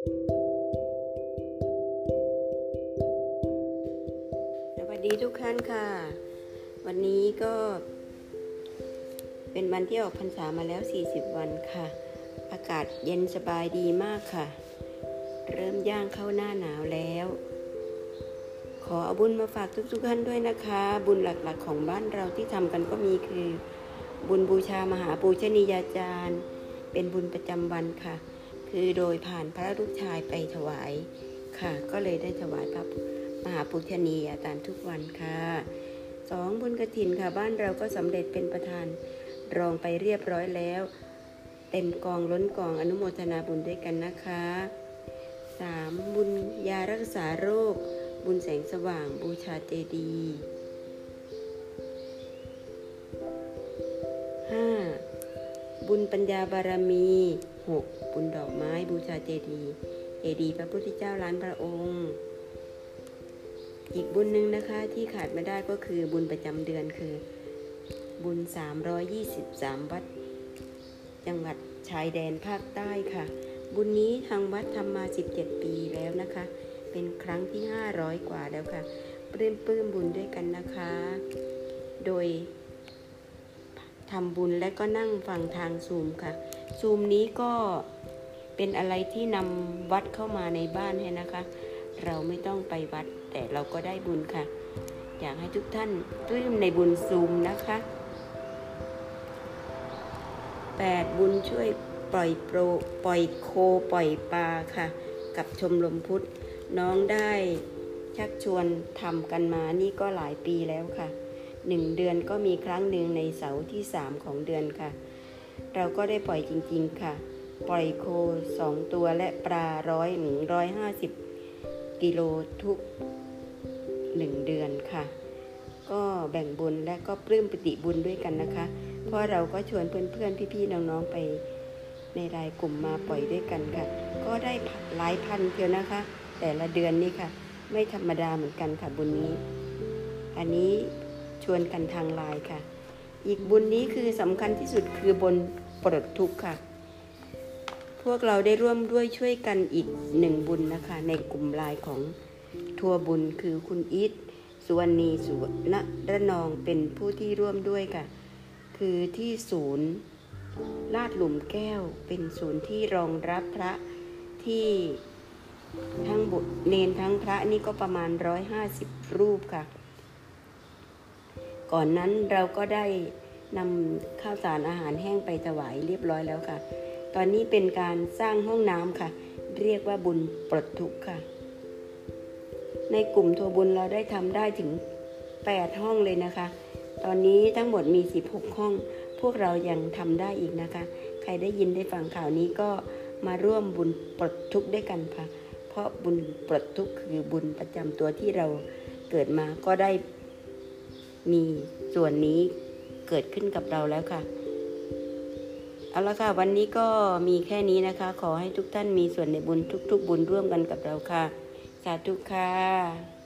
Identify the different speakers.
Speaker 1: สวัสดีทุกท่านค่ะ วันนี้ก็ เป็นวันที่ออกพรรษามาแล้ว 40 วันค่ะ อากาศเย็นสบายดีมากค่ะ เริ่มย่างเข้าหน้าหนาวแล้ว ขอเอาบุญมาฝากทุกๆท่านด้วยนะคะ บุญหลักๆของบ้านเราที่ทำกันก็มีคือ บุญบูชามหาปูชนียาจารย์ เป็นบุญประจำวันค่ะ คือโดยผ่านพระลูกชายไปถวายค่ะ ก็เลยได้ถวายพระมหาปูชนียาจารย์ทุกวันค่ะสองบุญกระถินค่ะบ้านเราก็สำเร็จเป็นประธานรองไปเรียบร้อยแล้ว เต็มกองล้นกองอนุโมทนาบุญด้วยกันนะคะสามบุญยารักษาโรค บุญแสงสว่างบูชาเจดีย์ห้า บุญปัญญาบารมีหกบุญดอกไม้บูชาเจดีย์เจดีย์พระพุทธเจ้าล้านพระองค์ อีกบุญหนึ่งนะคะที่ขาดไม่ได้ก็คือบุญประจำเดือนคือ บุญ 323 วัด จังหวัดชายแดนภาคใต้ค่ะ บุญนี้ทางวัดทำมา 17 ปีแล้วนะคะ เป็นครั้งที่ 500 กว่าแล้วค่ะปลื้มปลื้มบุญด้วยกันนะคะ โดย ทำบุญและก็นั่งฟังทางซูมค่ะ ซูมนี้ก็เป็นอะไรที่นำวัดเข้ามาในบ้านให้นะคะ เราไม่ต้องไปวัดแต่เราก็ได้บุญค่ะ อยากให้ทุกท่านปลื้มในบุญซูมนะคะ 8. บุญช่วยปล่อยโปรปล่อยโคปล่อยปลาค่ะ กับชมรมพุทธน้องได้ชักชวนทำกันมานี่ก็หลายปีแล้วค่ะ หนึ่งเดือนก็มีครั้งหนึ่งในเสาร์ที่สามของเดือนค่ะ เราก็ได้ปล่อยจริงๆค่ะ ปล่อยโคสองตัวและปลาร้อยหนึ่งร้อยห้าสิบกิโลทุกหนึ่งเดือนค่ะ ก็แบ่งบุญและก็ปลื้มปิติบุญด้วยกันนะคะ เพราะเราก็ชวนเพื่อนๆ พี่ๆ น้องๆ ไปในรายกลุ่มมาปล่อยด้วยกันค่ะ ก็ได้หลายพันเทียวนะคะ แต่ละเดือนนี้ค่ะ ไม่ธรรมดาเหมือนกันค่ะบุญนี้ อันนี้ ชวนกันทางไลน์ค่ะ อีกบุญนี้คือสำคัญที่สุดคือบนปลดทุกข์ค่ะ พวกเราได้ร่วมด้วยช่วยกันอีกหนึ่งบุญนะคะ ในกลุ่มไลน์ของทัวบุญคือคุณอีทสุวรรณีสุนระนองเป็นผู้ที่ร่วมด้วยค่ะ คือที่ศูนย์ลาดหลุมแก้วเป็นศูนย์ที่รองรับพระที่ทั้งบุตรเนนทั้งพระนี่ก็ประมาณร้อยห้าสิบรูปค่ะ ก่อนนั้นเราก็ได้นำข้าวสารอาหารแห้งไปถวายเรียบร้อยแล้วค่ะ ตอนนี้เป็นการสร้างห้องน้ำค่ะ เรียกว่าบุญปลดทุกข์ค่ะ ในกลุ่มทัวบุญเราได้ทำได้ถึง 8 ห้องเลยนะคะ ตอนนี้ทั้งหมดมี 16 ห้อง พวกเรายังทำได้อีกนะคะ ใครได้ยินได้ฟังข่าวนี้ก็มาร่วมบุญปลดทุกข์ด้วยกันค่ะ เพราะบุญปลดทุกข์คือบุญประจำตัวที่เราเกิดมาก็ได้ มีส่วนนี้เกิดขึ้นกับเราแล้วค่ะเอาละค่ะ วันนี้ก็มีแค่นี้นะคะ ขอให้ทุกท่านมีส่วนในบุญทุก ๆ บุญร่วมกันกับเราค่ะ สาธุค่ะ